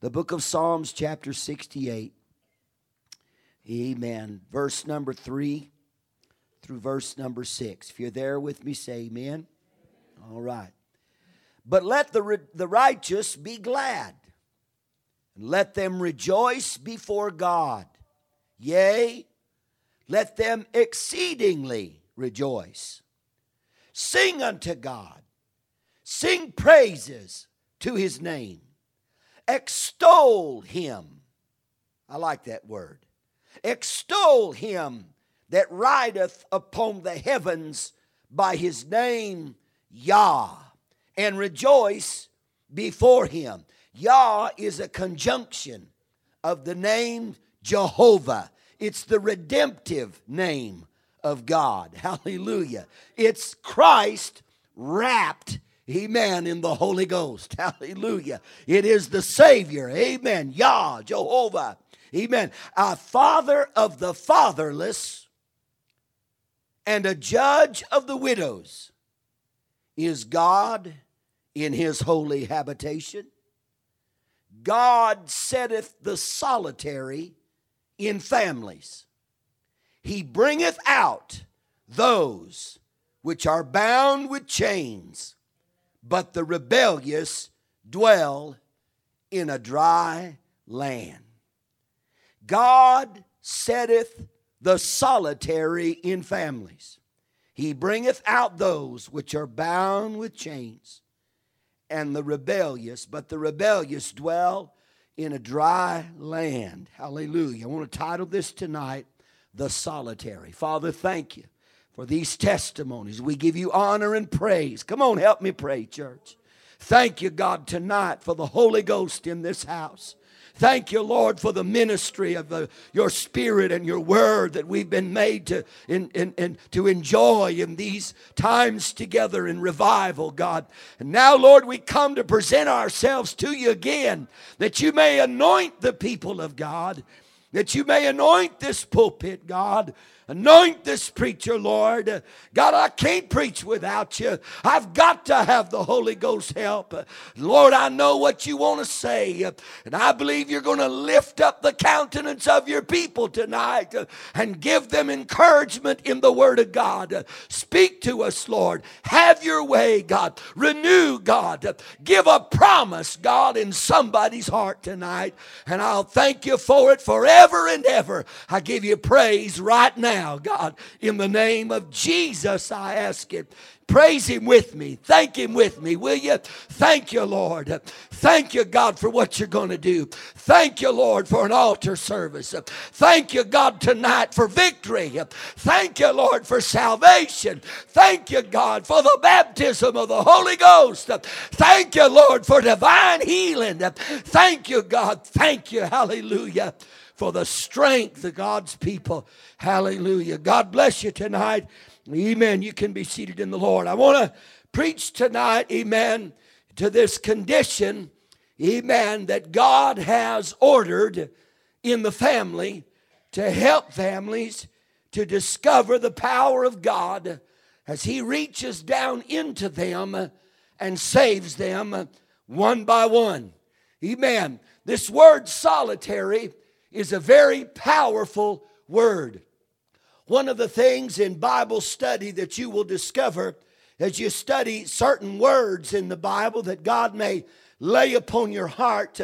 the book of Psalms, chapter 68. Amen. Verse number 3 through verse number 6. If you're there with me, say amen. All right. But let the, the righteous be glad, and let them rejoice before God. Yea, let them exceedingly rejoice. Sing unto God, sing praises to his name, extol him. I like that word. Extol him that rideth upon the heavens by his name, Yah, and rejoice before him. Yah is a conjunction of the name Jehovah. It's the redemptive name of God. Hallelujah. It's Christ wrapped, amen, in the Holy Ghost. Hallelujah. It is the Savior, amen. Yah, Jehovah, amen. A father of the fatherless and a judge of the widows is God in his holy habitation. God setteth the solitary in families. He bringeth out those which are bound with chains, but the rebellious dwell in a dry land. God setteth the solitary in families. He bringeth out those which are bound with chains, and the rebellious, but the rebellious dwell in a dry land. Hallelujah. I want to title this tonight, The Solitary. Father, thank you for these testimonies. We give you honor and praise. Come on, help me pray, church. Thank you, God, tonight for the Holy Ghost in this house. Thank you, Lord, for the ministry of the, your spirit and your word that we've been made to, in, in, in, to enjoy in these times together in revival, God. And now, Lord, we come to present ourselves to you again that you may anoint the people of God, that you may anoint this pulpit, God Anoint this preacher, Lord. God, I can't preach without you. I've got to have the Holy Ghost help. Lord, I know what you want to say. And I believe you're going to lift up the countenance of your people tonight and give them encouragement in the Word of God. Speak to us, Lord. Have your way, God. Renew, God. Give a promise, God, in somebody's heart tonight. And I'll thank you for it forever and ever. I give you praise right now now, God. In the name of Jesus, I ask it. Praise Him with me. Thank Him with me, will you? Thank you, Lord. Thank you, God, for what you're going to do. Thank you, Lord, for an altar service. Thank you, God, tonight for victory. Thank you, Lord, for salvation. Thank you, God, for the baptism of the Holy Ghost. Thank you, Lord, for divine healing. Thank you, God. Thank you. Hallelujah for the strength of God's people. Hallelujah. God bless you tonight. Amen. You can be seated in the Lord. I want to preach tonight, amen, to this condition, amen, that God has ordered in the family to help families to discover the power of God as He reaches down into them and saves them one by one. Amen. This word solitary is a very powerful word. One of the things in Bible study that you will discover as you study certain words in the Bible that God may lay upon your heart,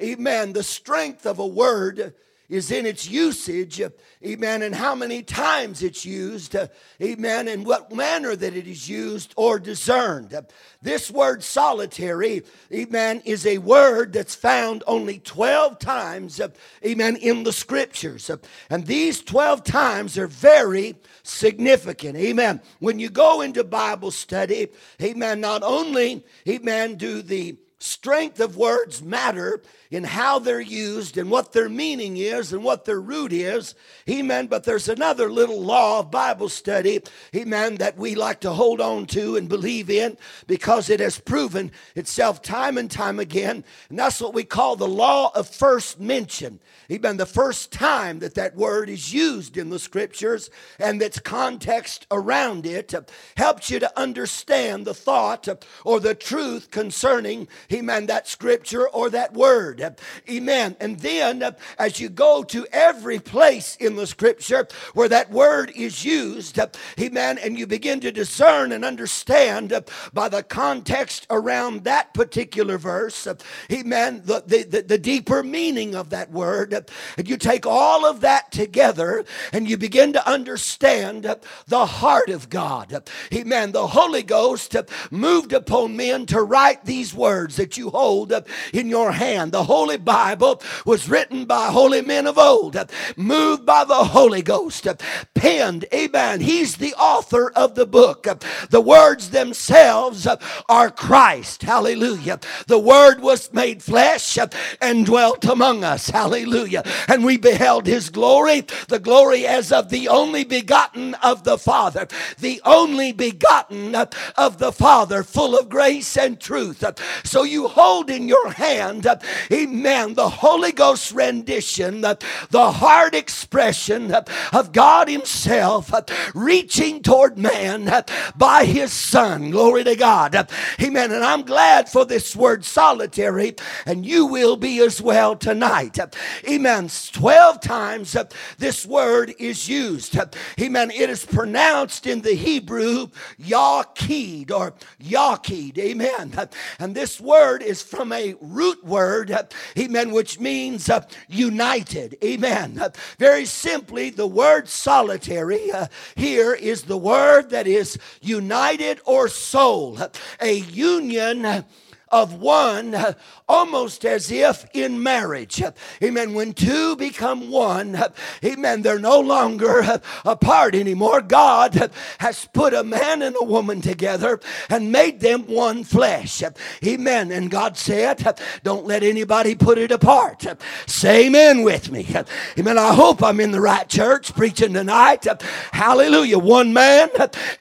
amen, the strength of a word is in its usage, amen, and how many times it's used, amen, and what manner that it is used or discerned. This word solitary, amen, is a word that's found only 12 times, amen, in the scriptures. And these 12 times are very significant, amen. When you go into Bible study, amen, not only, amen, do the strength of words matter in how they're used and what their meaning is and what their root is. Amen. But there's another little law of Bible study, amen, that we like to hold on to and believe in because it has proven itself time and time again. And that's what we call the law of first mention. Amen. The first time that that word is used in the scriptures and that's context around it helps you to understand the thought or the truth concerning, amen, that scripture or that word. Amen. And then as you go to every place in the scripture where that word is used, amen, and you begin to discern and understand by the context around that particular verse, amen, the, the, the, deeper meaning of that word, and you take all of that together and you begin to understand the heart of God. Amen. The Holy Ghost moved upon men to write these words that you hold in your hand. The Holy Bible was written by holy men of old, moved by the Holy Ghost, penned. Amen. He's the author of the book. The words themselves are Christ. Hallelujah. The Word was made flesh and dwelt among us. Hallelujah. And we beheld His glory, the glory as of the only begotten of the Father, the only begotten of the Father, full of grace and truth. So you hold in your hand, amen, the Holy Ghost rendition, the heart expression of God Himself reaching toward man by His Son. Glory to God. Amen. And I'm glad for this word solitary, and you will be as well tonight. Amen. 12 times this word is used. Amen. It is pronounced in the Hebrew Yaqid or Yaqid. Amen. And this word is from a root word, amen, which means uh, united. Amen. Very simply, the word solitary uh, here is the word that is united or soul, a union of one almost as if in marriage. Amen. When two become one, amen, they're no longer apart anymore. God has put a man and a woman together and made them one flesh. Amen. And God said, don't let anybody put it apart. Say amen with me. Amen. I hope I'm in the right church preaching tonight. Hallelujah. One man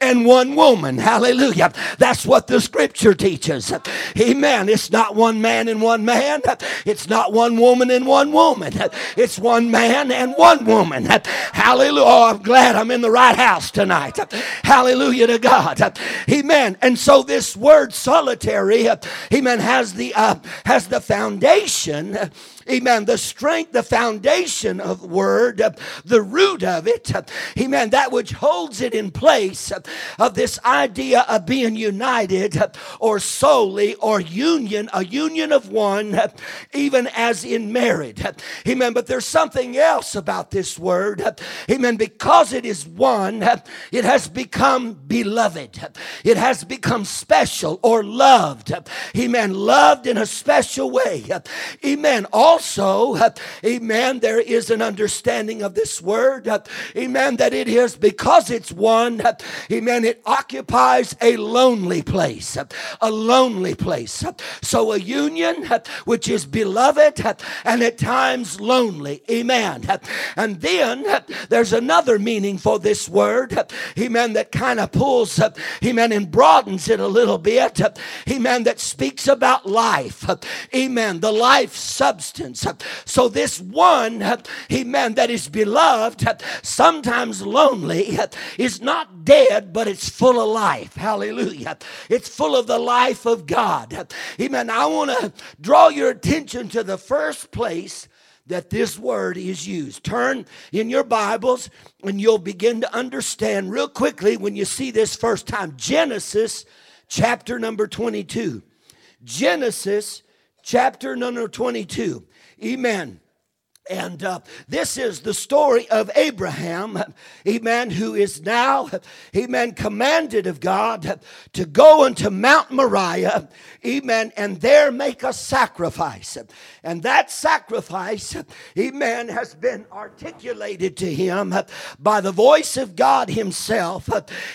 and one woman. Hallelujah. That's what the scripture teaches. Amen. It's not one man and one man. It's not one woman and one woman. It's one man and one woman. Hallelujah. Oh, I'm glad I'm in the right house tonight. Hallelujah to God. Amen. And so this word solitary, amen, has the uh, has the foundation Amen. The strength, the foundation of word, the root of it. Amen. That which holds it in place of this idea of being united or solely or union, a union of one, even as in marriage. Amen. But there's something else about this word. Amen. Because it is one, it has become beloved. It has become special or loved. Amen. Loved in a special way. Amen. Also, amen, there is an understanding of this word, amen, that it is because it's one, amen, it occupies a lonely place, a lonely place. So a union which is beloved and at times lonely, amen. And then there's another meaning for this word, amen, that kind of pulls, amen, and broadens it a little bit, amen, that speaks about life, amen, the life substance so this one, amen, that is beloved, sometimes lonely, is not dead, but it's full of life. Hallelujah. It's full of the life of God. Amen. I want to draw your attention to the first place that this word is used. Turn in your Bibles and you'll begin to understand real quickly when you see this first time. Genesis chapter number 22. Genesis chapter number 22. Amen. And uh, this is the story of Abraham, amen, who is now, amen, commanded of God to go unto Mount Moriah, amen, and there make a sacrifice. And that sacrifice, amen, has been articulated to him by the voice of God himself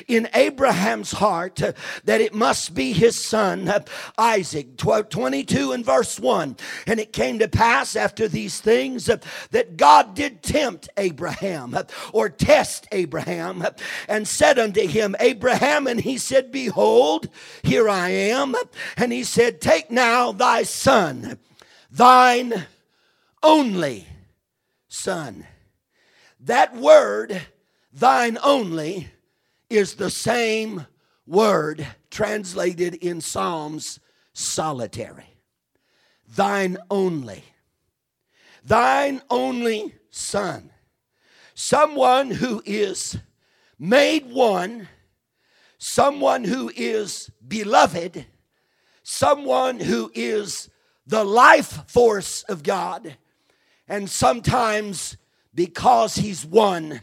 in Abraham's heart that it must be his son, Isaac. 22 and verse 1. And it came to pass after these things that God did tempt Abraham or test Abraham and said unto him, Abraham, and he said, Behold, here I am. And he said, Take now thy son, thine only son. That word, thine only, is the same word translated in Psalms solitary. thine only, thine only Son. Someone who is made one, someone who is beloved, someone who is the life force of God. And sometimes, because he's one,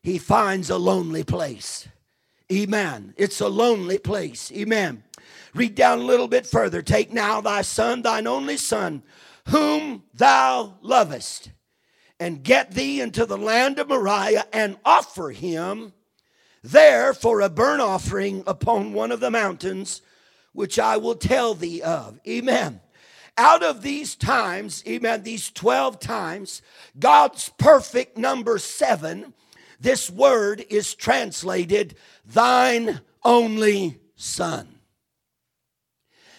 he finds a lonely place. Amen. It's a lonely place. Amen. Read down a little bit further. Take now thy son, thine only son, whom thou lovest, and get thee into the land of Moriah and offer him there for a burnt offering upon one of the mountains, which I will tell thee of. Amen. Out of these times, amen, these 12 times, God's perfect number seven, this word is translated, thine only son.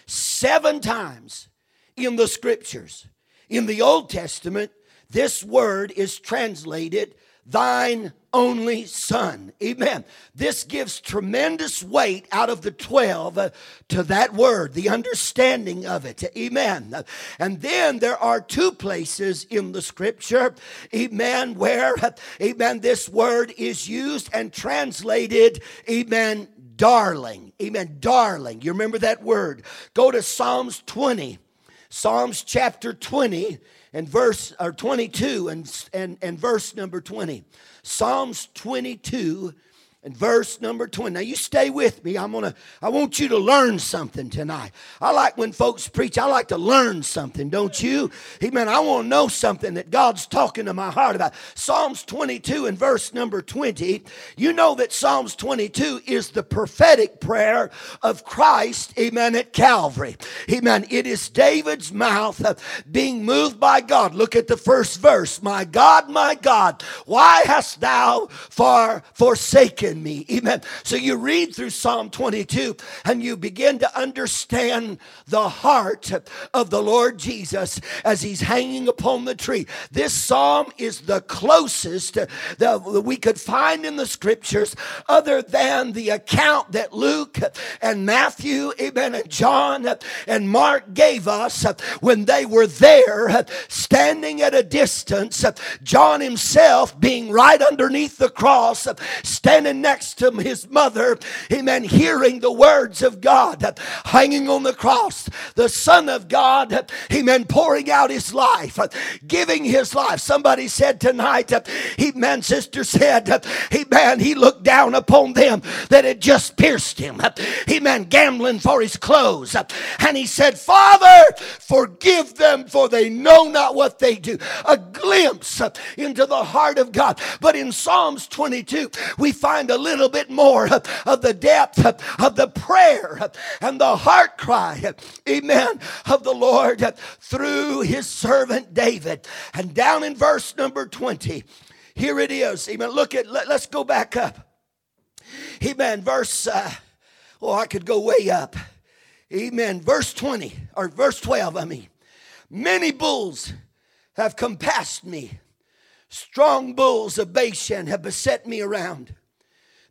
Seven times in the scriptures. In the Old Testament, this word is translated, thine only son. Amen. This gives tremendous weight out of the 12 uh, to that word, the understanding of it. Amen. And then there are two places in the scripture, amen, where, amen, this word is used and translated, amen, darling. Amen, darling. You remember that word. Go to Psalms 20. Psalms chapter 20 and verse or 22 and, and, and verse number 20. Psalms 22 and verse number 20. Now you stay with me. I'm gonna, I want you to learn something tonight. I like when folks preach, I like to learn something, don't you? Amen. I want to know something that God's talking to my heart about. Psalms 22 and verse number 20. You know that Psalms 22 is the prophetic prayer of Christ, amen, at Calvary. Amen. It is David's mouth uh, being moved by God. Look at the first verse. My God, my God, why hast thou far forsaken me. Amen. So you read through Psalm 22 and you begin to understand the heart of the Lord Jesus as he's hanging upon the tree. This psalm is the closest that we could find in the scriptures other than the account that Luke and Matthew, amen, and John and Mark gave us when they were there standing at a distance. John himself being right underneath the cross, standing next to his mother, amen, hearing the words of God, hanging on the cross, the Son of God, amen, pouring out his life, giving his life. Somebody said tonight, he, amen, sister said, amen, he looked down upon them that had just pierced him, He, amen, gambling for his clothes. And he said, Father, forgive them, for they know not what they do. A glimpse into the heart of God. But in Psalms 22, we find a little bit more of the depth of the prayer and the heart cry, amen, of the Lord through his servant David. And down in verse number 20, here it is. Amen. Look at, let, us go back up. Amen. Verse, uh, oh, I could go way up. Amen. Verse 20, or verse 12, I mean. Many bulls have compassed me. Strong bulls of Bashan have beset me around.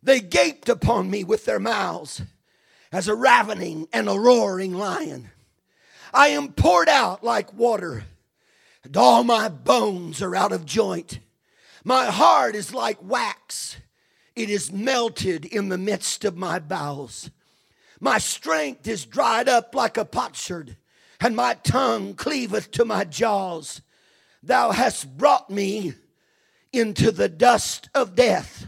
They gaped upon me with their mouths as a ravening and a roaring lion. I am poured out like water, and all my bones are out of joint. My heart is like wax, it is melted in the midst of my bowels. My strength is dried up like a potsherd, and my tongue cleaveth to my jaws. Thou hast brought me into the dust of death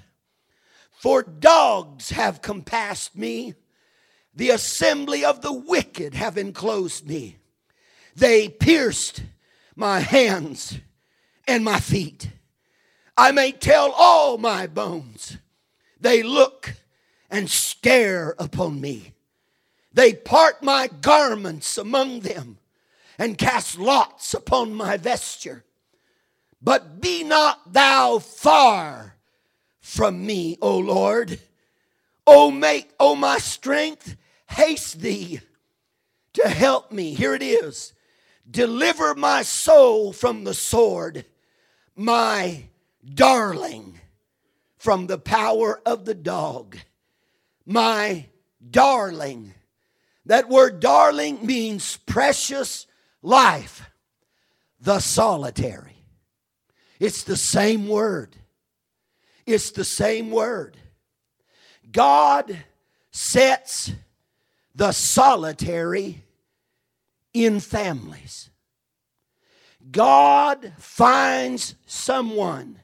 for dogs have compassed me, the assembly of the wicked have enclosed me. They pierced my hands and my feet. I may tell all my bones. They look and stare upon me. They part my garments among them and cast lots upon my vesture. But be not thou far from me, O Lord. O make, O my strength, haste thee to help me. Here it is. Deliver my soul from the sword, my darling from the power of the dog. My darling. That word darling means precious, life, the solitary. It's the same word. It's the same word. God sets the solitary in families. God finds someone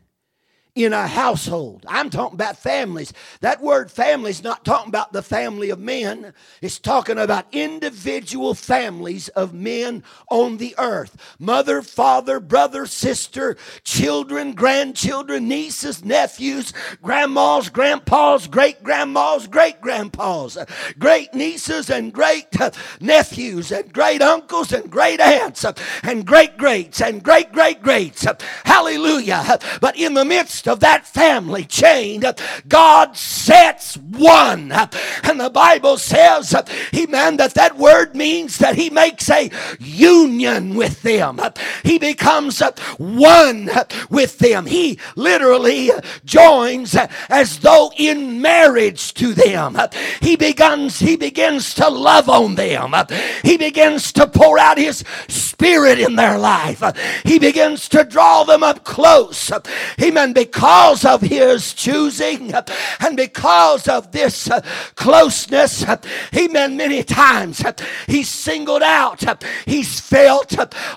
in a household. I'm talking about families. That word family is not talking about the family of men, it's talking about individual families of men on the earth mother, father, brother, sister, children, grandchildren, nieces, nephews, grandmas, grandpas, great grandmas, great grandpas, great nieces, and great nephews, and great uncles, and great aunts, and great greats, and great great greats. Hallelujah. But in the midst midst of that family chain, God sets one. And the Bible says, Amen, that that word means that He makes a union with them. He becomes one with them. He literally joins as though in marriage to them. He begins, he begins to love on them. He begins to pour out his spirit in their life. He begins to draw them up close. Amen because of his choosing and because of this uh, closeness, uh, amen, many times uh, he's singled out, uh, he's felt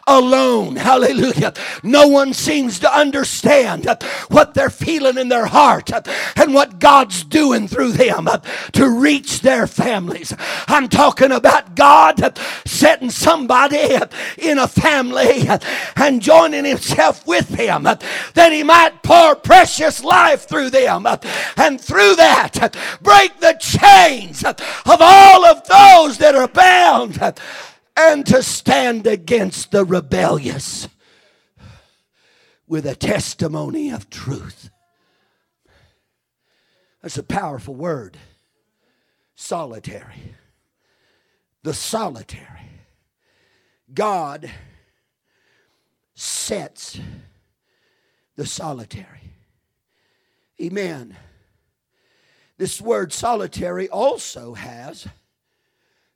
alone. Hallelujah. No one seems to understand what they're feeling in their heart and what God's doing through them to reach their families. I'm talking about God setting somebody in a family and joining himself with them that he might pour precious life through them. And through that, break the chains of all of those that are bound and to stand against the rebellious with a testimony of truth. That's a powerful word. Solitary. The solitary. God sets the solitary. Amen. This word solitary also has,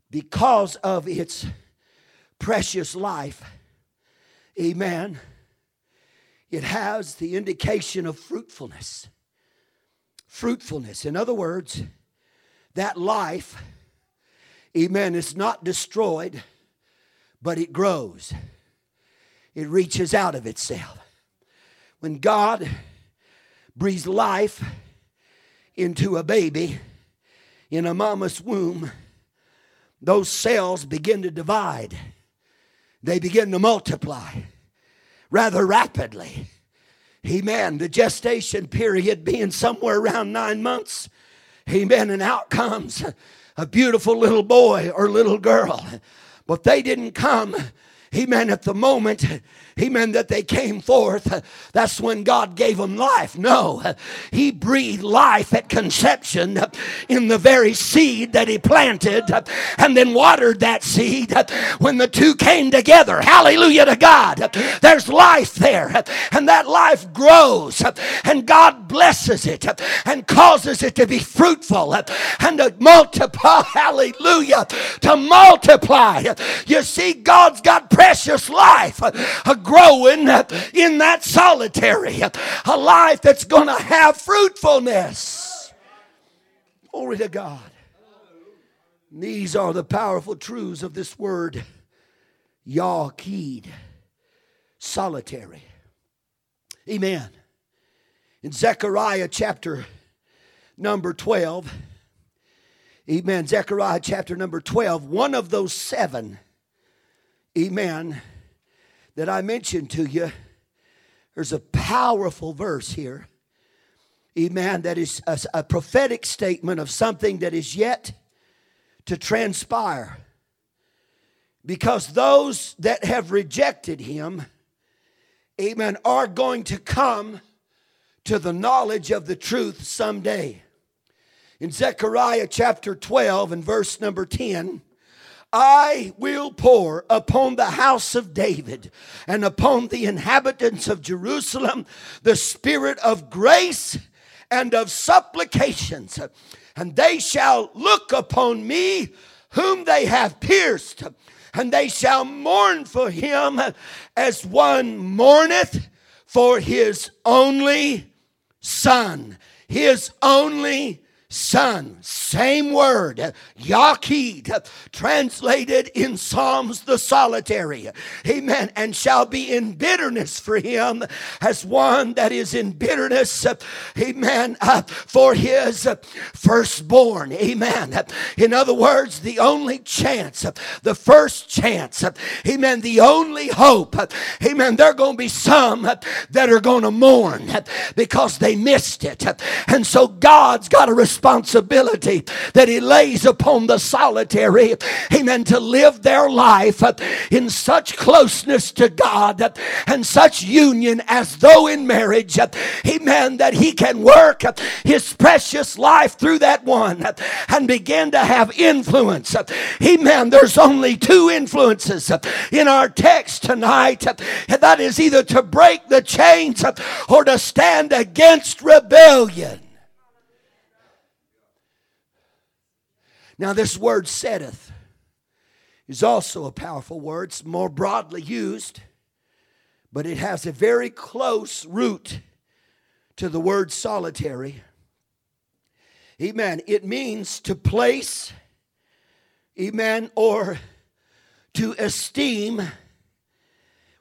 because of its precious life, amen, it has the indication of fruitfulness. Fruitfulness. In other words, that life, amen, is not destroyed, but it grows, it reaches out of itself. When God breathes life into a baby in a mama's womb, those cells begin to divide. They begin to multiply rather rapidly. Amen. The gestation period being somewhere around nine months. Amen. And out comes a beautiful little boy or little girl. But they didn't come Amen. At the moment, amen, that they came forth, that's when God gave them life. No, He breathed life at conception in the very seed that He planted and then watered that seed when the two came together. Hallelujah to God. There's life there, and that life grows, and God blesses it and causes it to be fruitful and to multiply. Hallelujah. To multiply. You see, God's got precious life a growing in that solitary, a life that's going to have fruitfulness. Glory to God. These are the powerful truths of this word, Yaqid, solitary. Amen. In Zechariah chapter number 12, amen, Zechariah chapter number 12, one of those seven amen, that I mentioned to you, there's a powerful verse here, amen, that is a, a prophetic statement of something that is yet to transpire. Because those that have rejected him, amen, are going to come to the knowledge of the truth someday. In Zechariah chapter 12 and verse number 10, I will pour upon the house of David and upon the inhabitants of Jerusalem the spirit of grace and of supplications, and they shall look upon me whom they have pierced, and they shall mourn for him as one mourneth for his only son. His only son. Same word, Yaqid, translated in Psalms the solitary. Amen. And shall be in bitterness for him as one that is in bitterness. Amen. Uh, for his firstborn. Amen. In other words, the only chance, the first chance. Amen. The only hope. Amen. There are going to be some that are going to mourn because they missed it. And so God's got to a responsibility that He lays upon the solitary, amen, to live their life in such closeness to God and such union as though in marriage, amen, that He can work His precious life through that one and begin to have influence. Amen. There's only two influences in our text tonight, and that is either to break the chains or to stand against rebellion. Now, this word setteth is also a powerful word. It's more broadly used, but it has a very close root to the word solitary. Amen. It means to place, amen, or to esteem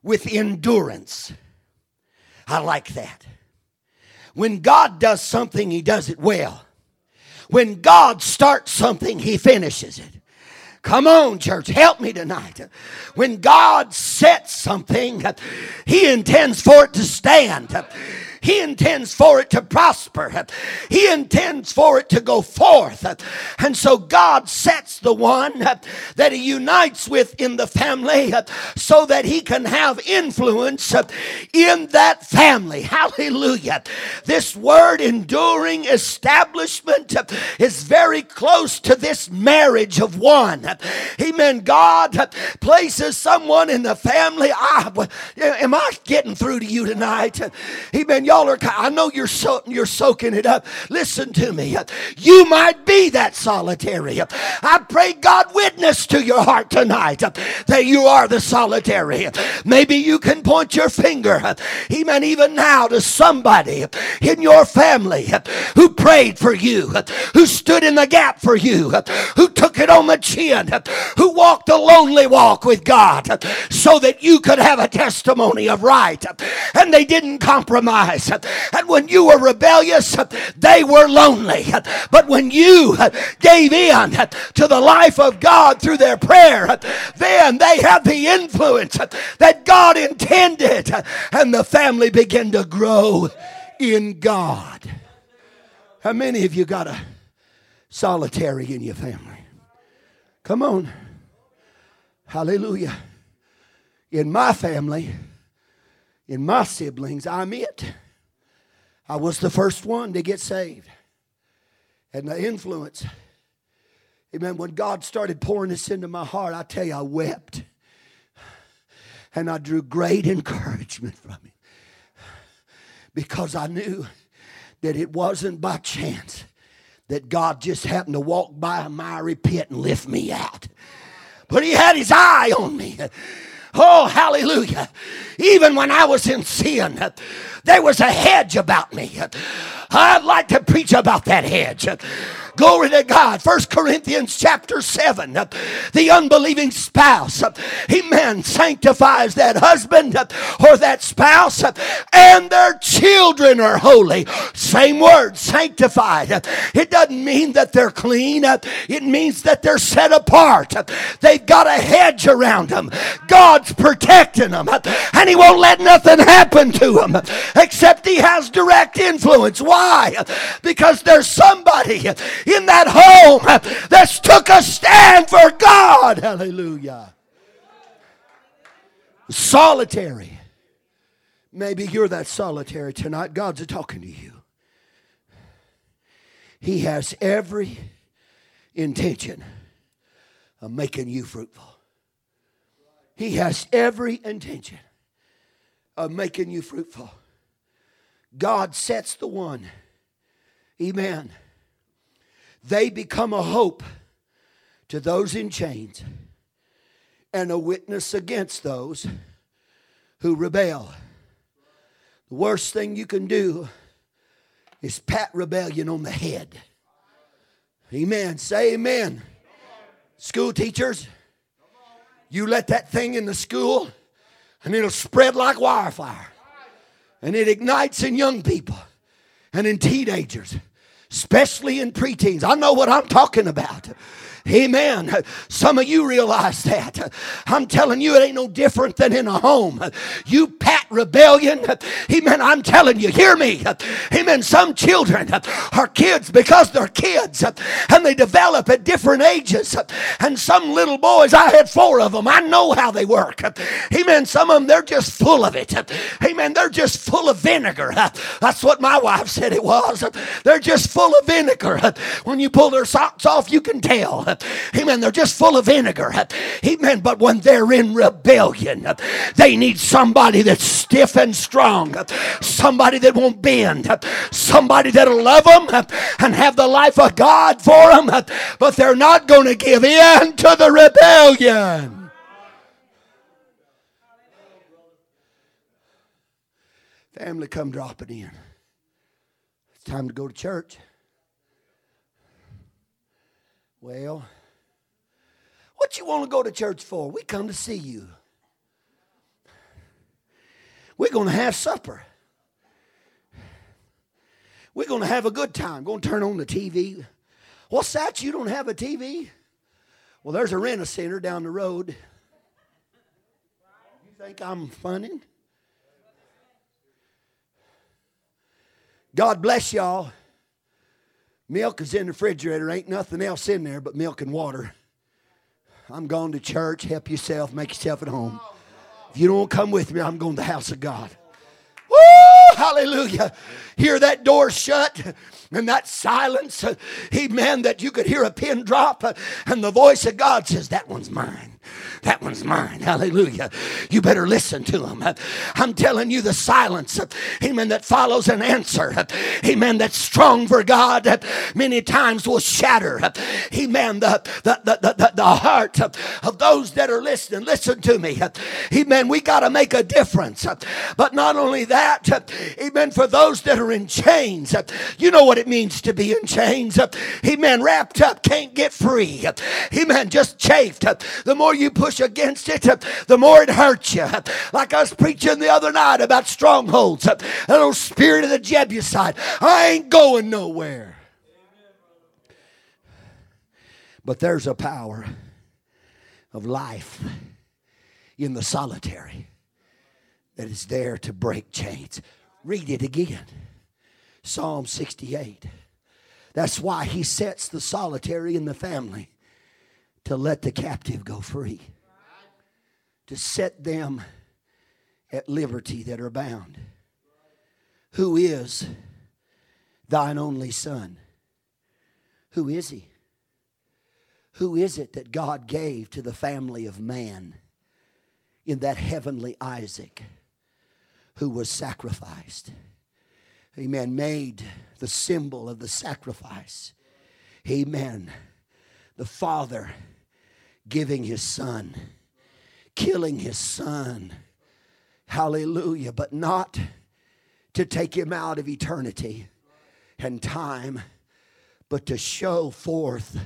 with endurance. I like that. When God does something, He does it well. When God starts something, He finishes it. Come on, church, help me tonight. When God sets something, He intends for it to stand. He intends for it to prosper. He intends for it to go forth. And so God sets the one that He unites with in the family so that He can have influence in that family. Hallelujah. This word enduring establishment is very close to this marriage of one. Amen. God places someone in the family. Ah, I, am I getting through to you tonight? Amen y'all are, I know you're, so, you're soaking it up. Listen to me. You might be that solitary. I pray God witness to your heart tonight that you are the solitary. Maybe you can point your finger, even even now, to somebody in your family who prayed for you, who stood in the gap for you, who took it on the chin, who walked a lonely walk with God so that you could have a testimony of right. And they didn't compromise. And when you were rebellious, they were lonely. But when you gave in to the life of God through their prayer, then they had the influence that God intended. And the family began to grow in God. How many of you got a solitary in your family? Come on. Hallelujah. In my family, in my siblings, I'm it. I was the first one to get saved. And the influence. Amen. When God started pouring this into my heart, I tell you, I wept. And I drew great encouragement from Him. Because I knew that it wasn't by chance that God just happened to walk by miry pit and lift me out. But He had His eye on me. Oh, hallelujah. Even when I was in sin, there was a hedge about me. I'd like to preach about that hedge. Glory to God. First Corinthians chapter 7. The unbelieving spouse, amen, sanctifies that husband or that spouse, and their children are holy. Same word, sanctified. It doesn't mean that they're clean, it means that they're set apart. They've got a hedge around them. God's protecting them, and He won't let nothing happen to them except He has direct influence. Why? Because there's somebody in that home that's took a stand for God. Hallelujah. Solitary. Maybe you're that solitary tonight. God's talking to you. He has every intention of making you fruitful. He has every intention of making you fruitful. God sets the one. Amen they become a hope to those in chains. and a witness against those who rebel. The worst thing you can do is pat rebellion on the head. Amen. Say amen. School teachers, you let that thing in the school and it'll spread like wildfire. And it ignites in young people and in teenagers, especially in preteens. I know what I'm talking about. Amen. Some of you realize that. I'm telling you, it ain't no different than in a home. You pat rebellion. Amen. I'm telling you, hear me. Amen. Some children are kids because they're kids and they develop at different ages. And some little boys, I had four of them. I know how they work. Amen. Some of them, they're just full of it. Amen. They're just full of vinegar. That's what my wife said it was. They're just full of vinegar. When you pull their socks off, you can tell. Amen. They're just full of vinegar. Amen. But when they're in rebellion, they need somebody that's stiff and strong, somebody that won't bend, somebody that'll love them and have the life of God for them, but they're not going to give in to the rebellion. Family come dropping in. It's time to go to church. Well, what you want to go to church for? We come to see you. We're going to have supper. We're going to have a good time. Going to turn on the TV. What's that? You don't have a TV? Well, there's a rent a center down the road. You think I'm funning? God bless y'all. Milk is in the refrigerator. Ain't nothing else in there but milk and water. I'm going to church. Help yourself. Make yourself at home. If you don't come with me, I'm going to the house of God. Woo! Hallelujah. Hear that door shut and that silence. Amen. That you could hear a pin drop and the voice of God says, That one's mine. That one's mine. Hallelujah. You better listen to him. I'm telling you, the silence, amen, that follows an answer, amen, that's strong for God, many times will shatter, amen, the, the, the, the, the heart of those that are listening. Listen to me. Amen. We got to make a difference. But not only that, amen, for those that are in chains, you know what it means to be in chains. Amen. Wrapped up, can't get free. Amen. Just chafed. The more you push against it, the more it hurts you. Like I was preaching the other night about strongholds, that little spirit of the Jebusite. I ain't going nowhere. But there's a power of life in the solitary that is there to break chains. Read it again. Psalm 68. That's why he sets the solitary in the family to let the captive go free, to set them at liberty that are bound. Who is thine only Son? Who is he? Who is it that God gave to the family of man in that heavenly Isaac who was sacrificed? Amen. Made the symbol of the sacrifice. Amen. The Father giving his son, killing his son. Hallelujah. But not to take him out of eternity and time, but to show forth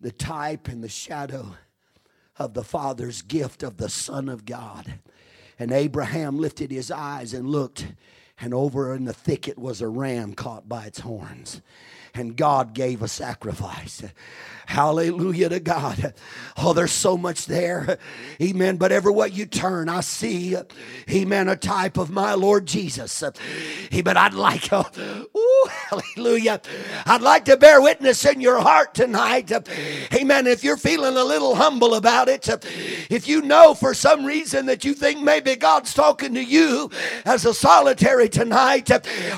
the type and the shadow of the Father's gift of the Son of God. And Abraham lifted his eyes and looked, and over in the thicket was a ram caught by its horns and God gave a sacrifice. Hallelujah to God. Oh, there's so much there. Amen. But every everywhere you turn, I see, amen, a type of my Lord Jesus. But I'd like, oh, ooh, hallelujah. I'd like to bear witness in your heart tonight. Amen. If you're feeling a little humble about it, if you know for some reason that you think maybe God's talking to you as a solitary tonight,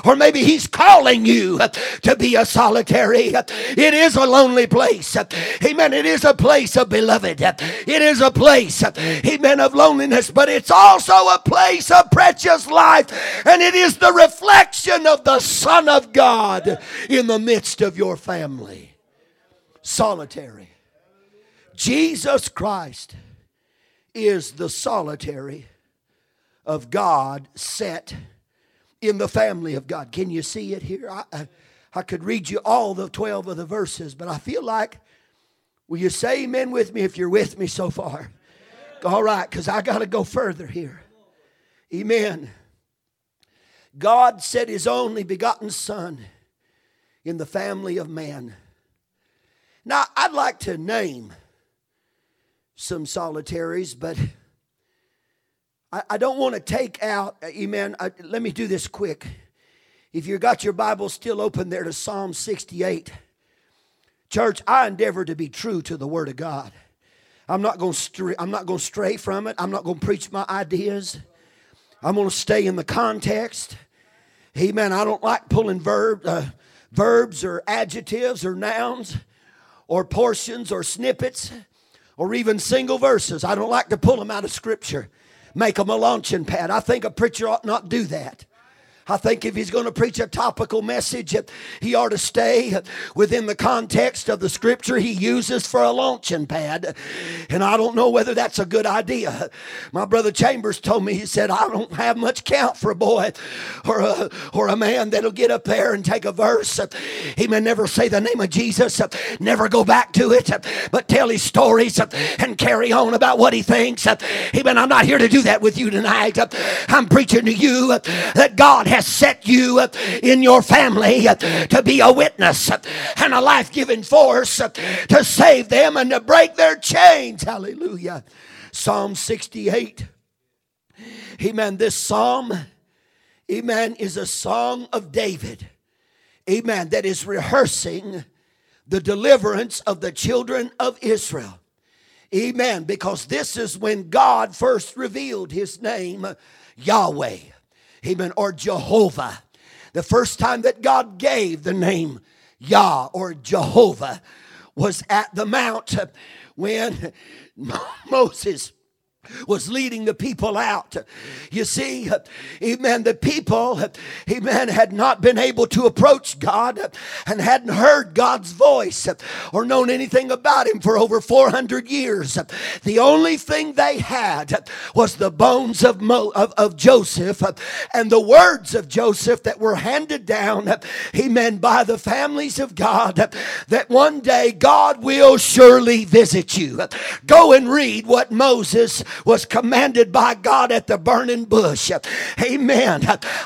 or maybe He's calling you to be a solitary solitary. It is a lonely place. Amen. It is a place of beloved. It is a place, amen, of loneliness, but it's also a place of precious life. And it is the reflection of the Son of God in the midst of your family. Solitary. Jesus Christ is the solitary of God set in the family of God. Can you see it here? I, I, I could read you all the 12 of the verses, but I feel like, will you say amen with me if you're with me so far? All right, because I got to go further here. Amen. God set his only begotten Son in the family of man. Now, I'd like to name some solitaries, but I, I don't want to take out, amen. I, let me do this quick. If you've got your Bible still open there to Psalm 68, church, I endeavor to be true to the Word of God. I'm not going to stray, I'm not going to stray from it. I'm not going to preach my ideas. I'm going to stay in the context. Amen. I don't like pulling verb, uh, verbs or adjectives or nouns or portions or snippets or even single verses. I don't like to pull them out of Scripture, make them a launching pad. I think a preacher ought not do that. I think if he's going to preach a topical message, he ought to stay within the context of the scripture he uses for a launching pad. And I don't know whether that's a good idea. My brother Chambers told me, he said, I don't have much count for a boy or a, or a man that'll get up there and take a verse. He may never say the name of Jesus, never go back to it, but tell his stories and carry on about what he thinks. Amen. I'm not here to do that with you tonight. I'm preaching to you that God has has set you in your family to be a witness and a life giving force to save them and to break their chains. Hallelujah. Psalm 68. Amen. This psalm, amen, is a song of David. Amen. That is rehearsing the deliverance of the children of Israel. Amen. Because this is when God first revealed his name, Yahweh. Amen. Or Jehovah. The first time that God gave the name Yah or Jehovah was at the mount when Moses was leading the people out. You see, amen, the people, amen, had not been able to approach God and hadn't heard God's voice or known anything about Him for over 400 years. The only thing they had was the bones of, Mo, of, of Joseph and the words of Joseph that were handed down, amen, by the families of God that one day God will surely visit you. Go and read what Moses was commanded by God at the burning bush. Amen.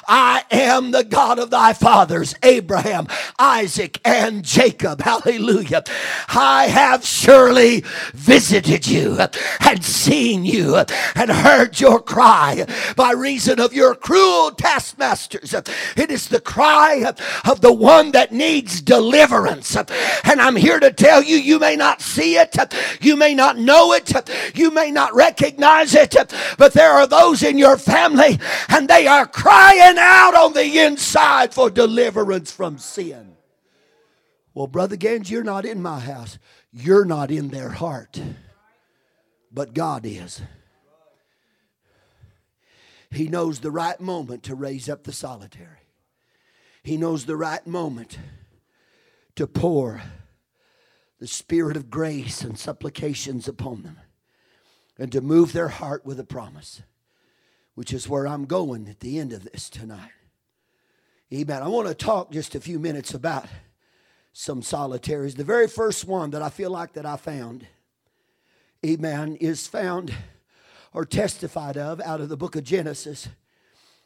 I am the God of thy fathers, Abraham, Isaac, and Jacob. Hallelujah. I have surely visited you and seen you and heard your cry by reason of your cruel taskmasters. It is the cry of the one that needs deliverance. And I'm here to tell you, you may not see it, you may not know it, you may not recognize recognize it, but there are those in your family and they are crying out on the inside for deliverance from sin. Well, Brother Gaines, you're not in my house. You're not in their heart. But God is. He knows the right moment to raise up the solitary. He knows the right moment to pour the spirit of grace and supplications upon them and to move their heart with a promise, which is where I'm going at the end of this tonight. Amen. I want to talk just a few minutes about some solitaries. The very first one that I feel like that I found, amen, is found or testified of out of the book of Genesis,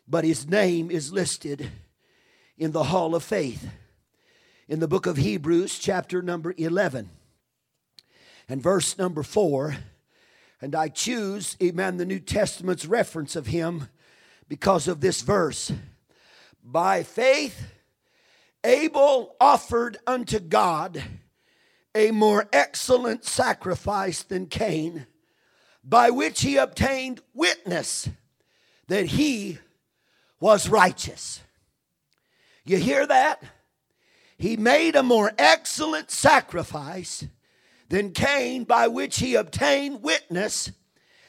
but his name is listed in the Hall of Faith in the book of Hebrews, chapter number 11 and verse number 4 and I choose, amen, the New Testament's reference of him because of this verse. By faith, Abel offered unto God a more excellent sacrifice than Cain, by which he obtained witness that he was righteous. You hear that? He made a more excellent sacrifice than Cain, by which he obtained witness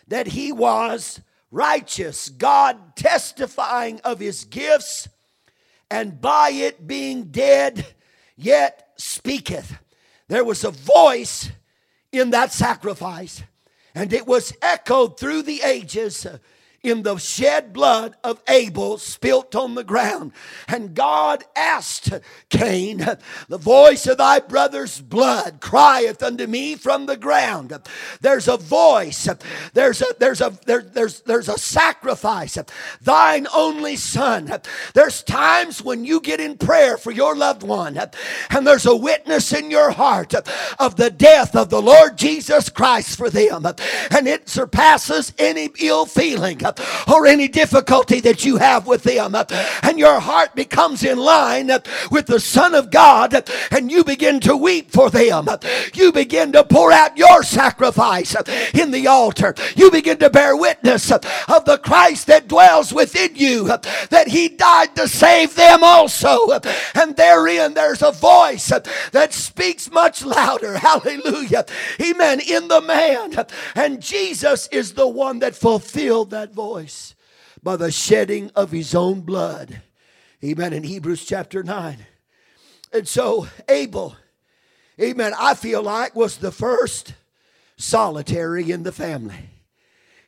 that he was righteous. God testifying of his gifts, and by it being dead, yet speaketh. There was a voice in that sacrifice. And it was echoed through the ages in the shed blood of Abel spilt on the ground. And God asked Cain, The voice of thy brother's blood crieth unto me from the ground. There's a voice, there's a there's a there, there's there's a sacrifice, thine only son. There's times when you get in prayer for your loved one, and there's a witness in your heart of the death of the Lord Jesus Christ for them, and it surpasses any ill feeling or any difficulty that you have with them. And your heart becomes in line with the Son of God and you begin to weep for them. You begin to pour out your sacrifice in the altar. You begin to bear witness of the Christ that dwells within you, that He died to save them also. And therein there's a voice that speaks much louder. Hallelujah. Amen. In the man. And Jesus is the one that fulfilled that voice voice by the shedding of his own blood. Amen. In Hebrews chapter 9. And so Abel, amen, I feel like was the first solitary in the family.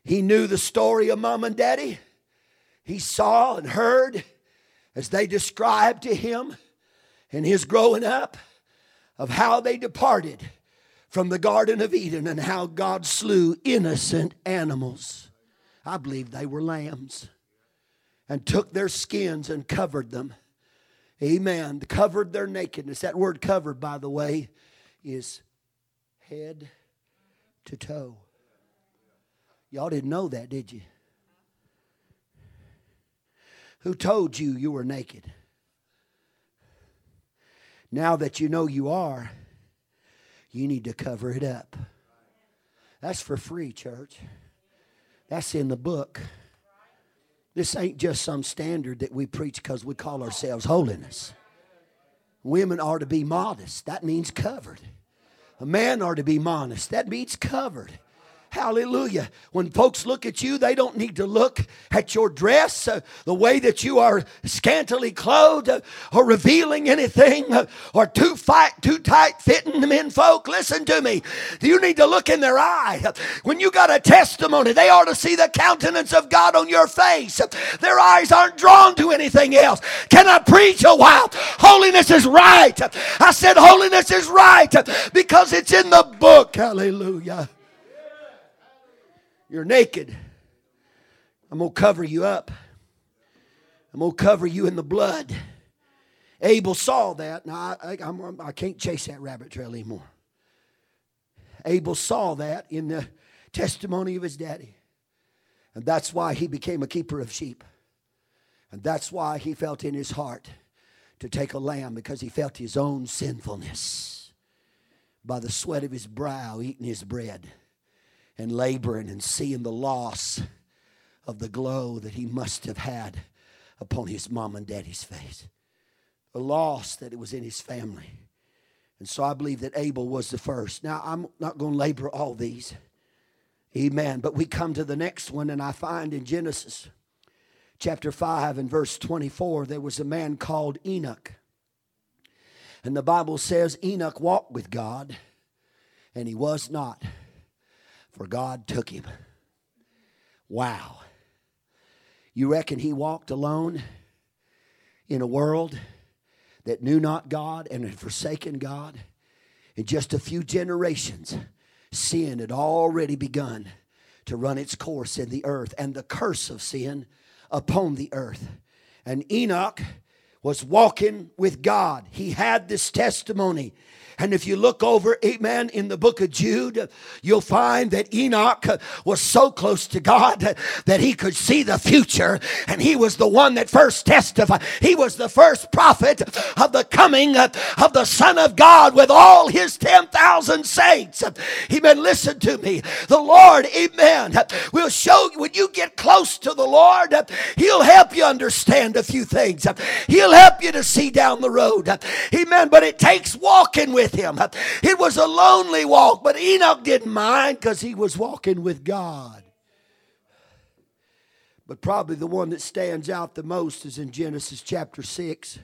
He knew the story of mom and daddy. He saw and heard as they described to him in his growing up of how they departed from the Garden of Eden and how God slew innocent animals. I believe they were lambs, and took their skins and covered them. Amen. Covered their nakedness. That word covered, by the way, is head to toe. Y'all didn't know that, did you? Who told you you were naked? Now that you know you are, you need to cover it up. That's for free, church. That's in the book. This ain't just some standard that we preach because we call ourselves holiness. Women are to be modest. That means covered. A man are to be modest. That means covered. Hallelujah. When folks look at you, they don't need to look at your dress, uh, the way that you are scantily clothed, uh, or revealing anything, uh, or too, fight, too tight fitting men folk. Listen to me. You need to look in their eye. When you got a testimony, they ought to see the countenance of God on your face. Their eyes aren't drawn to anything else. Can I preach a while? Holiness is right. I said holiness is right because it's in the book. Hallelujah. You're naked. I'm going to cover you up. I'm going to cover you in the blood. Abel saw that. Now, I, I, I can't chase that rabbit trail anymore. Abel saw that in the testimony of his daddy. And that's why he became a keeper of sheep. And that's why he felt in his heart to take a lamb because he felt his own sinfulness by the sweat of his brow eating his bread and laboring and seeing the loss of the glow that he must have had upon his mom and daddy's face. The loss that it was in his family. And so I believe that Abel was the first. Now, I'm not going to labor all these. Amen. But we come to the next one, and I find in Genesis chapter 5 and verse 24, there was a man called Enoch. And the Bible says Enoch walked with God, and he was not for God took him. Wow. You reckon he walked alone in a world that knew not God and had forsaken God? In just a few generations, sin had already begun to run its course in the earth and the curse of sin upon the earth. And Enoch was walking with God. He had this testimony and if you look over, amen, in the book of Jude, you'll find that Enoch was so close to God that he could see the future. And he was the one that first testified. He was the first prophet of the coming of the Son of God with all his 10,000 saints. Amen. Listen to me. The Lord, amen, will show you when you get close to the Lord, he'll help you understand a few things. He'll help you to see down the road. Amen. But it takes walking with with him. It was a lonely walk, but Enoch didn't mind because he was walking with God. But probably the one that stands out the most is in Genesis chapter 6,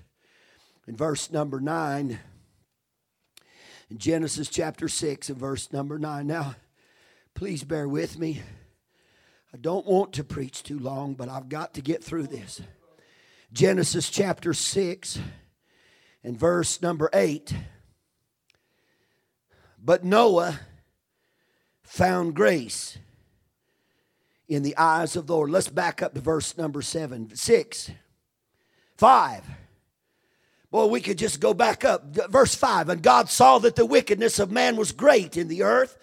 in verse number 9. In Genesis chapter 6, and verse number 9. Now, Please bear with me. I don't want to preach too long, but I've got to get through this. Genesis chapter 6 and verse number 8. But Noah found grace in the eyes of the Lord. Let's back up to verse number seven, six, five. Boy, we could just go back up. Verse 5 And God saw that the wickedness of man was great in the earth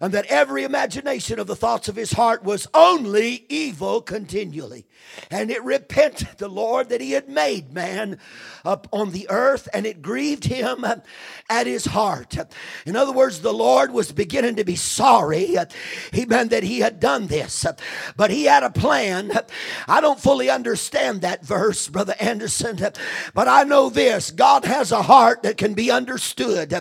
and that every imagination of the thoughts of his heart was only evil continually. And it repented the Lord that he had made man up on the earth, and it grieved him at his heart. In other words, the Lord was beginning to be sorry, he meant that he had done this, but he had a plan. I don't fully understand that verse, Brother Anderson, but I know this God has a heart that can be understood,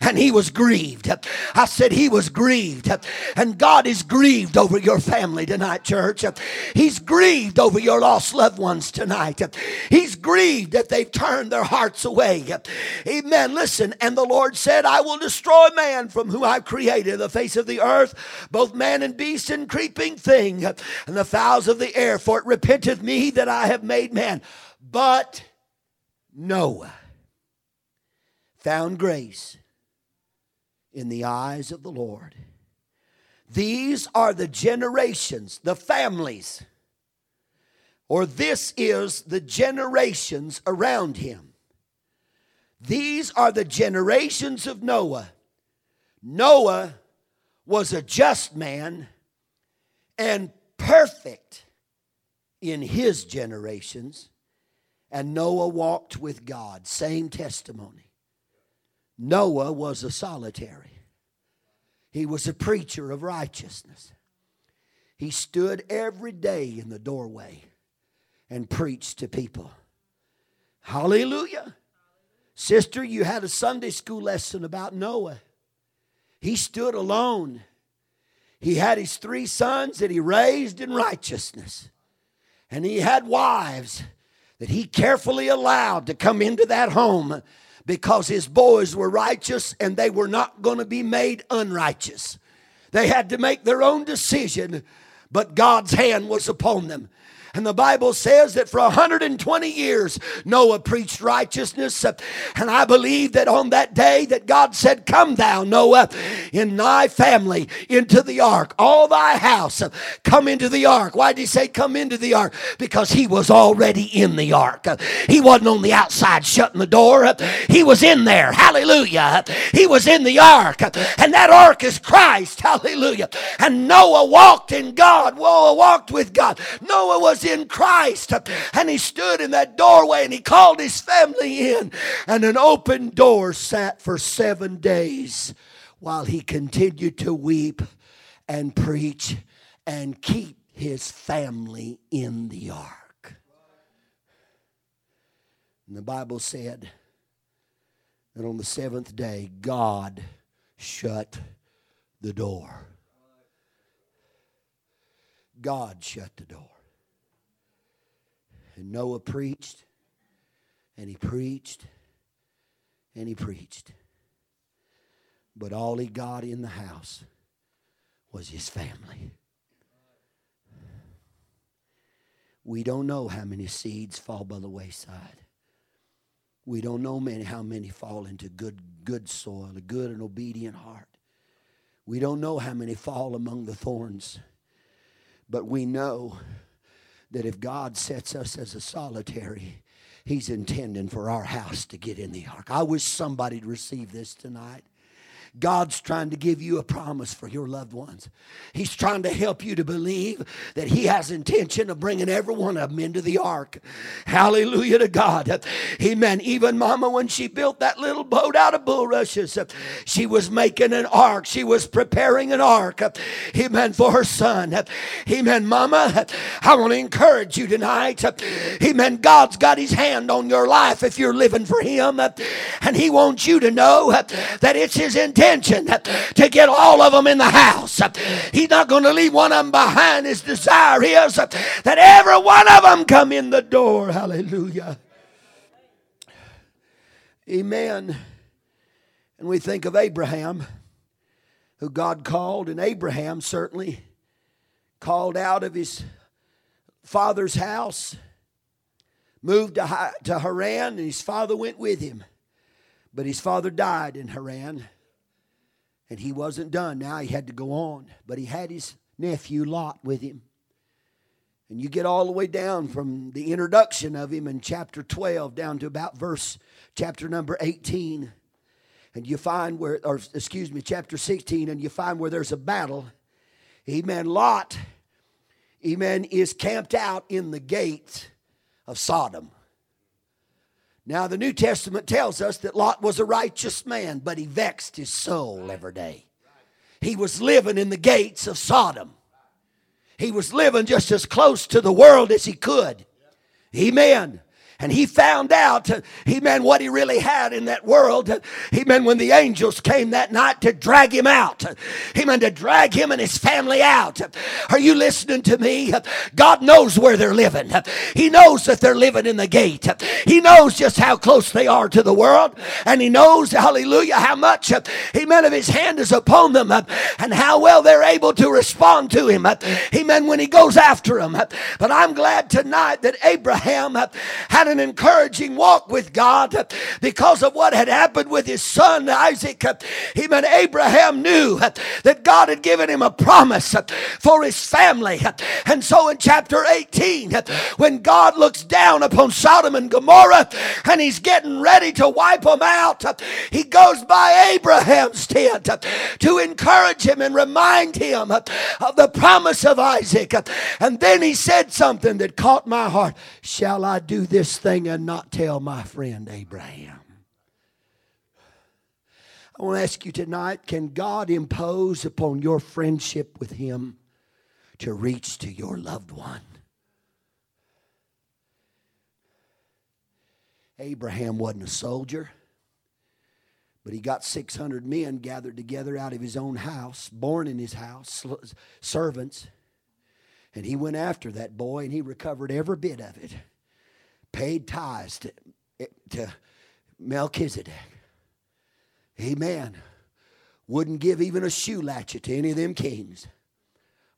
and he was grieved. I said he was grieved grieved. And God is grieved over your family tonight, church. He's grieved over your lost loved ones tonight. He's grieved that they've turned their hearts away. Amen. Listen, and the Lord said, I will destroy man from whom I've created the face of the earth, both man and beast and creeping thing, and the fowls of the air, for it repenteth me that I have made man. But Noah found grace in the eyes of the Lord. These are the generations, the families, or this is the generations around him. These are the generations of Noah. Noah was a just man and perfect in his generations, and Noah walked with God. Same testimony. Noah was a solitary. He was a preacher of righteousness. He stood every day in the doorway and preached to people. Hallelujah. Sister, you had a Sunday school lesson about Noah. He stood alone. He had his three sons that he raised in righteousness. And he had wives that he carefully allowed to come into that home because his boys were righteous and they were not going to be made unrighteous. They had to make their own decision, but God's hand was upon them. And the Bible says that for 120 years Noah preached righteousness. And I believe that on that day that God said, Come thou, Noah, in thy family into the ark, all thy house, come into the ark. Why did he say come into the ark? Because he was already in the ark. He wasn't on the outside shutting the door. He was in there. Hallelujah. He was in the ark. And that ark is Christ. Hallelujah. And Noah walked in God. Noah walked with God. Noah was in Christ. And he stood in that doorway and he called his family in. And an open door sat for seven days while he continued to weep and preach and keep his family in the ark. And the Bible said that on the seventh day, God shut the door. God shut the door. And Noah preached, and he preached, and he preached. But all he got in the house was his family. We don't know how many seeds fall by the wayside. We don't know many, how many fall into good, good soil, a good and obedient heart. We don't know how many fall among the thorns. But we know that if God sets us as a solitary, He's intending for our house to get in the ark. I wish somebody would receive this tonight. God's trying to give you a promise for your loved ones. He's trying to help you to believe that He has intention of bringing every one of them into the ark. Hallelujah to God. Amen. Even Mama, when she built that little boat out of bulrushes, she was making an ark. She was preparing an ark. Amen. For her son. Amen. Mama, I want to encourage you tonight. Amen. God's got His hand on your life if you're living for Him. And He wants you to know that it's His intention intention to get all of them in the house. He's not going to leave one of them behind. His desire is that every one of them come in the door. Hallelujah. Amen. And we think of Abraham, who God called, and Abraham certainly called out of his father's house, moved to, to Haran, and his father went with him. But his father died in Haran, and he wasn't done. Now he had to go on, but he had his nephew Lot with him. And you get all the way down from the introduction of him in chapter 12 down to about verse chapter number 18. And you find where, or excuse me, chapter 16, and you find where there's a battle. Amen. Lot, amen, is camped out in the gates of Sodom. Now, the New Testament tells us that Lot was a righteous man, but he vexed his soul every day. He was living in the gates of Sodom. He was living just as close to the world as he could. Amen. And he found out, he meant what he really had in that world. He meant when the angels came that night to drag him out. He meant to drag him and his family out. Are you listening to me? God knows where they're living. He knows that they're living in the gate. He knows just how close they are to the world. And he knows, hallelujah, how much he meant of his hand is upon them and how well they're able to respond to him. He meant when he goes after them. But I'm glad tonight that Abraham had an encouraging walk with God because of what had happened with his son Isaac. Even Abraham knew that God had given him a promise for his family. And so in chapter 18, when God looks down upon Sodom and Gomorrah and he's getting ready to wipe them out, he goes by Abraham's tent to encourage him and remind him of the promise of Isaac. And then he said something that caught my heart. Shall I do this thing and not tell my friend Abraham? I want to ask you tonight can God impose upon your friendship with Him to reach to your loved one? Abraham wasn't a soldier, but he got 600 men gathered together out of his own house, born in his house, servants. And he went after that boy and he recovered every bit of it paid tithes to, to Melchizedek. Amen. Wouldn't give even a shoe latchet to any of them kings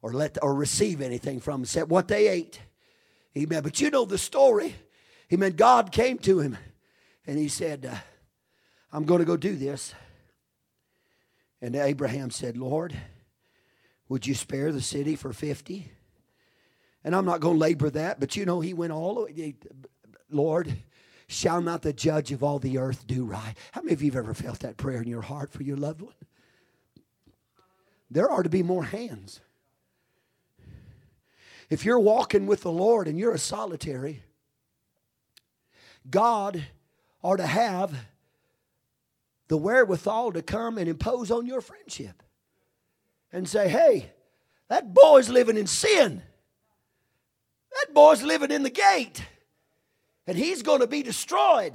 or let or receive anything from them except what they ate. Amen. But you know the story. Amen. God came to him and he said, uh, I'm going to go do this. And Abraham said, Lord, would you spare the city for 50? And I'm not going to labor that, but you know, he went all the way. Lord, shall not the judge of all the earth do right? How many of you have ever felt that prayer in your heart for your loved one? There are to be more hands. If you're walking with the Lord and you're a solitary, God are to have the wherewithal to come and impose on your friendship and say, hey, that boy's living in sin. That boy's living in the gate and he's going to be destroyed.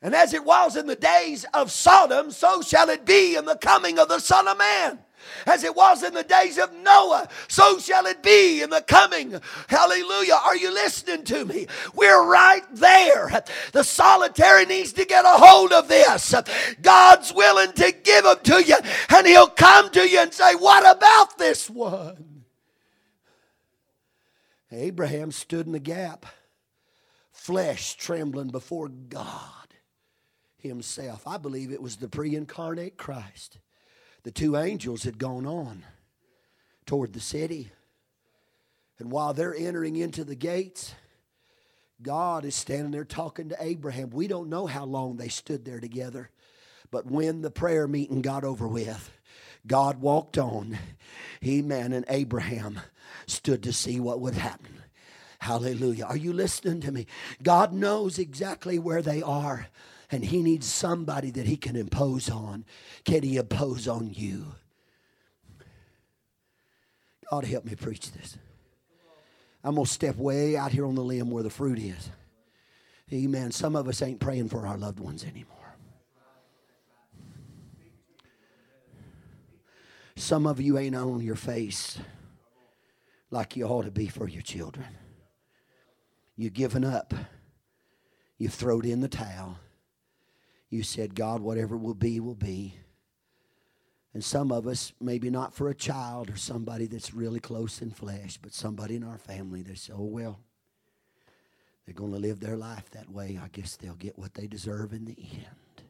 And as it was in the days of Sodom, so shall it be in the coming of the Son of Man. As it was in the days of Noah, so shall it be in the coming. Hallelujah. Are you listening to me? We're right there. The solitary needs to get a hold of this. God's willing to give them to you, and He'll come to you and say, What about this one? Abraham stood in the gap flesh trembling before God Himself. I believe it was the pre incarnate Christ. The two angels had gone on toward the city. And while they're entering into the gates, God is standing there talking to Abraham. We don't know how long they stood there together, but when the prayer meeting got over with, God walked on. He, man, And Abraham stood to see what would happen. Hallelujah. Are you listening to me? God knows exactly where they are, and He needs somebody that He can impose on. Can He impose on you? God, help me preach this. I'm going to step way out here on the limb where the fruit is. Amen. Some of us ain't praying for our loved ones anymore. Some of you ain't on your face like you ought to be for your children. You've given up. You've thrown in the towel. You said, God, whatever will be, will be. And some of us, maybe not for a child or somebody that's really close in flesh, but somebody in our family, they say, oh, well, they're going to live their life that way. I guess they'll get what they deserve in the end.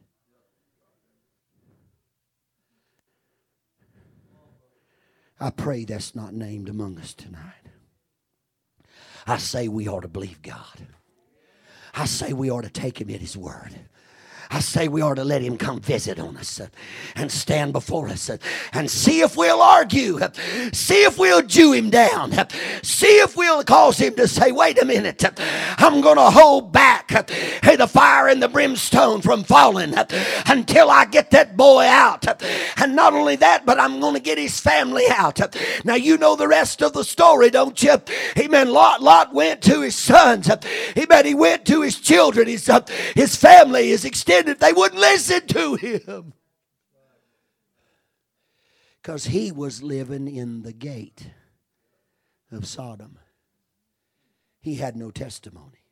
I pray that's not named among us tonight. I say we ought to believe God. I say we ought to take him at his word. I say we ought to let him come visit on us uh, and stand before us uh, and see if we'll argue, uh, see if we'll Jew him down, see if we'll cause him to say, wait a minute, I'm going to hold back the fire and the brimstone from falling until I get that boy out. And not only that, but I'm going to get his family out. Now, you know the rest of the story, don't you? Amen. Lot, Lot went to his sons. Amen. He went to his children, his, his family, his extended if they wouldn't listen to him. Because he was living in the gate of Sodom. He had no testimony,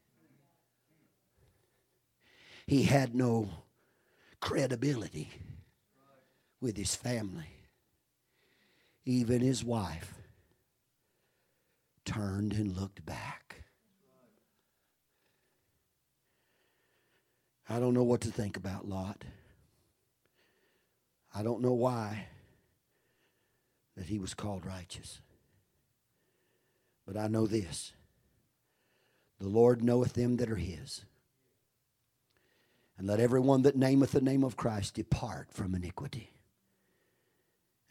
he had no credibility with his family. Even his wife turned and looked back. I don't know what to think about Lot. I don't know why that he was called righteous. But I know this the Lord knoweth them that are his. And let everyone that nameth the name of Christ depart from iniquity.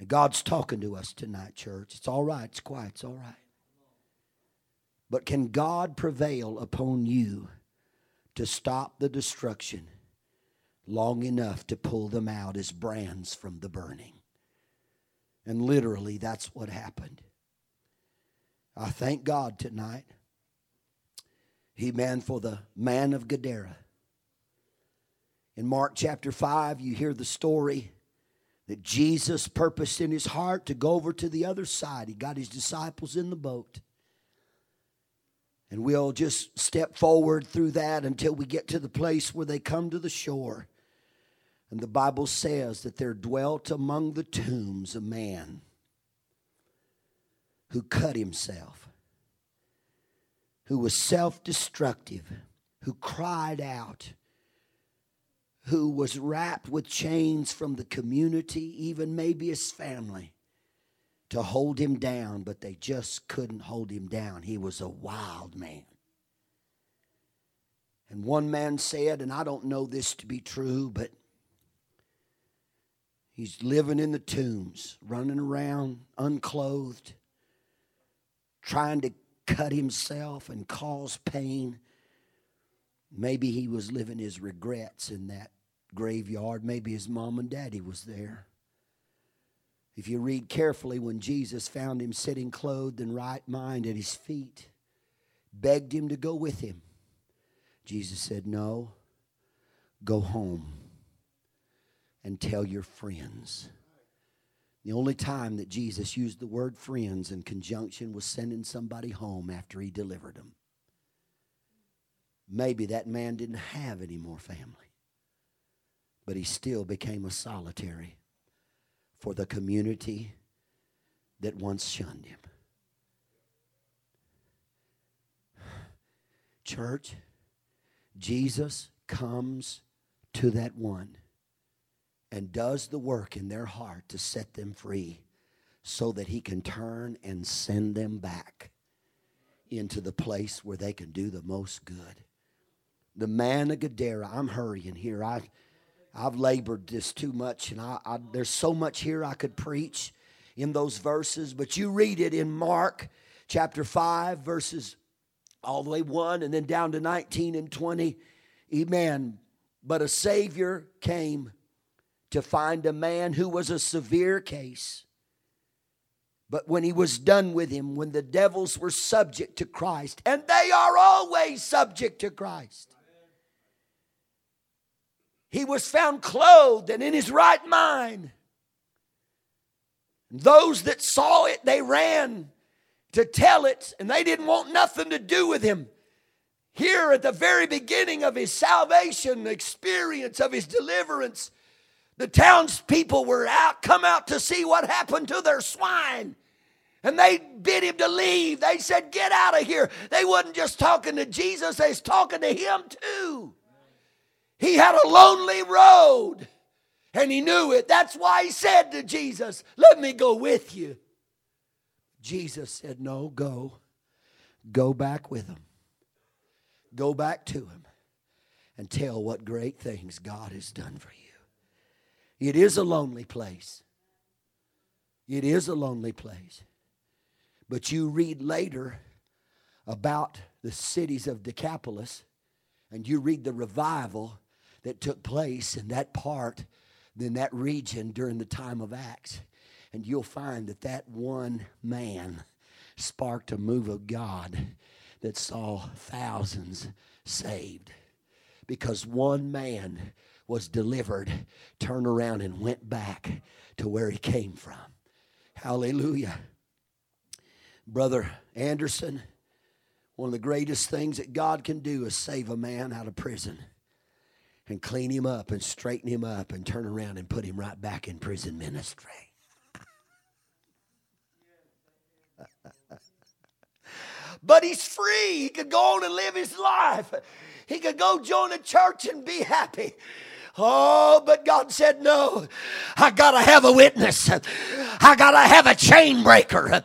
And God's talking to us tonight, church. It's all right. It's quiet. It's all right. But can God prevail upon you to stop the destruction long enough to pull them out as brands from the burning. And literally, that's what happened. I thank God tonight, He man for the man of Gadara. In Mark chapter 5, you hear the story that Jesus purposed in his heart to go over to the other side. He got his disciples in the boat. And we'll just step forward through that until we get to the place where they come to the shore. And the Bible says that there dwelt among the tombs a man who cut himself, who was self destructive, who cried out, who was wrapped with chains from the community, even maybe his family to hold him down, but they just couldn't hold him down. He was a wild man. And one man said, and I don't know this to be true, but he's living in the tombs, running around unclothed, trying to cut himself and cause pain. Maybe he was living his regrets in that graveyard. Maybe his mom and daddy was there. If you read carefully, when Jesus found him sitting clothed in right mind at his feet, begged him to go with him, Jesus said, No, go home and tell your friends. The only time that Jesus used the word friends in conjunction was sending somebody home after he delivered them. Maybe that man didn't have any more family, but he still became a solitary for the community that once shunned him. Church, Jesus comes to that one and does the work in their heart to set them free so that he can turn and send them back into the place where they can do the most good. The man of Gadara, I'm hurrying here. I I've labored this too much, and I, I, there's so much here I could preach in those verses, but you read it in Mark chapter 5, verses all the way 1 and then down to 19 and 20. Amen. But a Savior came to find a man who was a severe case. But when he was done with him, when the devils were subject to Christ, and they are always subject to Christ, he was found clothed and in his right mind. Those that saw it, they ran to tell it, and they didn't want nothing to do with him. Here at the very beginning of his salvation experience, of his deliverance, The townspeople were out, come out to see what happened to their swine. And they bid him to leave. They said, Get out of here. They wasn't just talking to Jesus, they was talking to him too. He had a lonely road. And he knew it. That's why he said to Jesus, Let me go with you. Jesus said, No, go. Go back with him. Go back to him and tell what great things God has done for you. It is a lonely place. It is a lonely place. But you read later about the cities of Decapolis and you read the revival that took place in that part, in that region during the time of Acts. And you'll find that that one man sparked a move of God that saw thousands saved because one man was delivered, turned around, and went back to where he came from. Hallelujah. Brother Anderson, one of the greatest things that God can do is save a man out of prison and clean him up and straighten him up and turn around and put him right back in prison ministry. but he's free. He could go on and live his life. He could go join a church and be happy. Oh, but God said, No, I gotta have a witness. I gotta have a chain breaker.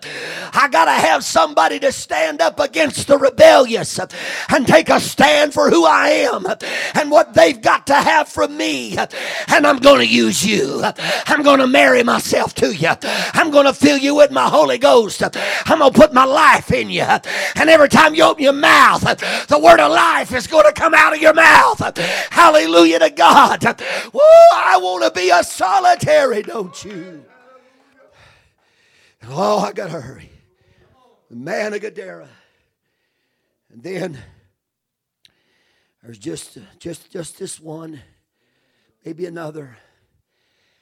I gotta have somebody to stand up against the rebellious and take a stand for who I am and what they've got to have from me. And I'm gonna use you. I'm gonna marry myself to you. I'm gonna fill you with my Holy Ghost. I'm gonna put my life in you. And every time you open your mouth, the word of life is gonna come out of your mouth. Hallelujah to God. Woo, I want to be a solitary, don't you? Oh, I got to hurry. The man of Gadara. And then there's just, just, just this one, maybe another.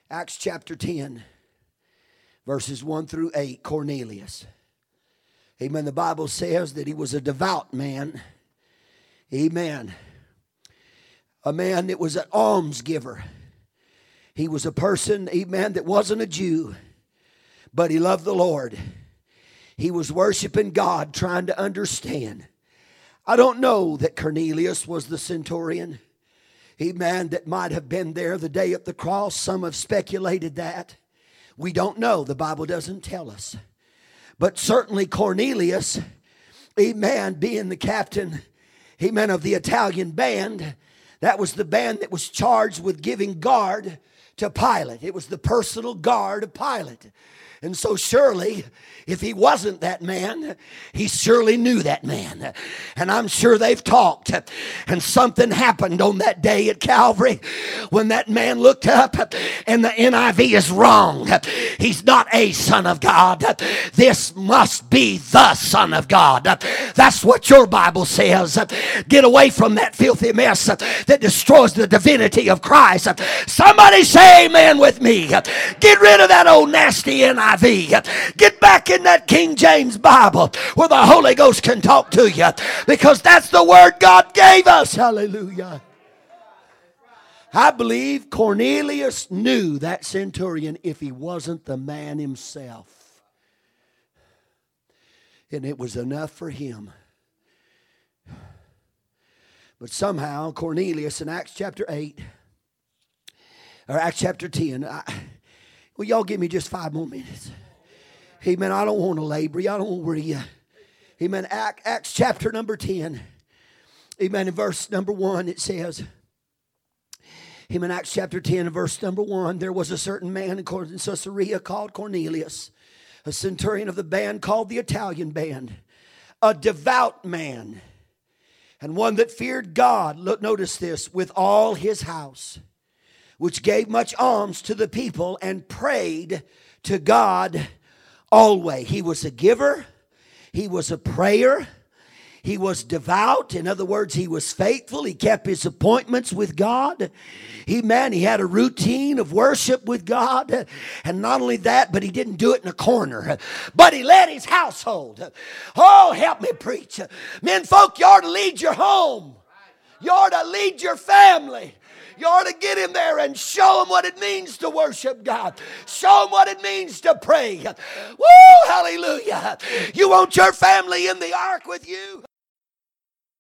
Acts chapter 10, verses 1 through 8, Cornelius. Amen. The Bible says that he was a devout man. Amen a man that was an almsgiver. He was a person, a man that wasn't a Jew, but he loved the Lord. He was worshiping God, trying to understand. I don't know that Cornelius was the centurion, amen, that might have been there the day of the cross. Some have speculated that. We don't know. The Bible doesn't tell us. But certainly Cornelius, amen, being the captain, amen, of the Italian band, that was the band that was charged with giving guard to Pilate. It was the personal guard of Pilate. And so, surely, if he wasn't that man, he surely knew that man. And I'm sure they've talked. And something happened on that day at Calvary when that man looked up and the NIV is wrong. He's not a son of God. This must be the son of God. That's what your Bible says. Get away from that filthy mess that destroys the divinity of Christ. Somebody say amen with me. Get rid of that old nasty NIV. NIV. Get back in that King James Bible where the Holy Ghost can talk to you because that's the word God gave us. Hallelujah. I believe Cornelius knew that centurion if he wasn't the man himself. And it was enough for him. But somehow, Cornelius in Acts chapter 8, or Acts chapter 10, I, well, y'all give me just five more minutes. Amen. I don't want to labor. I don't want to worry you. Amen. Acts chapter number 10. Amen. In verse number 1, it says, Amen. Acts chapter 10, verse number 1. There was a certain man in Caesarea called Cornelius, a centurion of the band called the Italian band, a devout man, and one that feared God. Look, notice this, with all his house which gave much alms to the people and prayed to God always. He was a giver, he was a prayer. He was devout. In other words, he was faithful. He kept his appointments with God. He, man, he had a routine of worship with God. And not only that, but he didn't do it in a corner, but he led his household. Oh, help me preach. Men, folk, you are to lead your home. You are to lead your family. You ought to get him there and show him what it means to worship God. Show him what it means to pray. Woo, hallelujah. You want your family in the ark with you?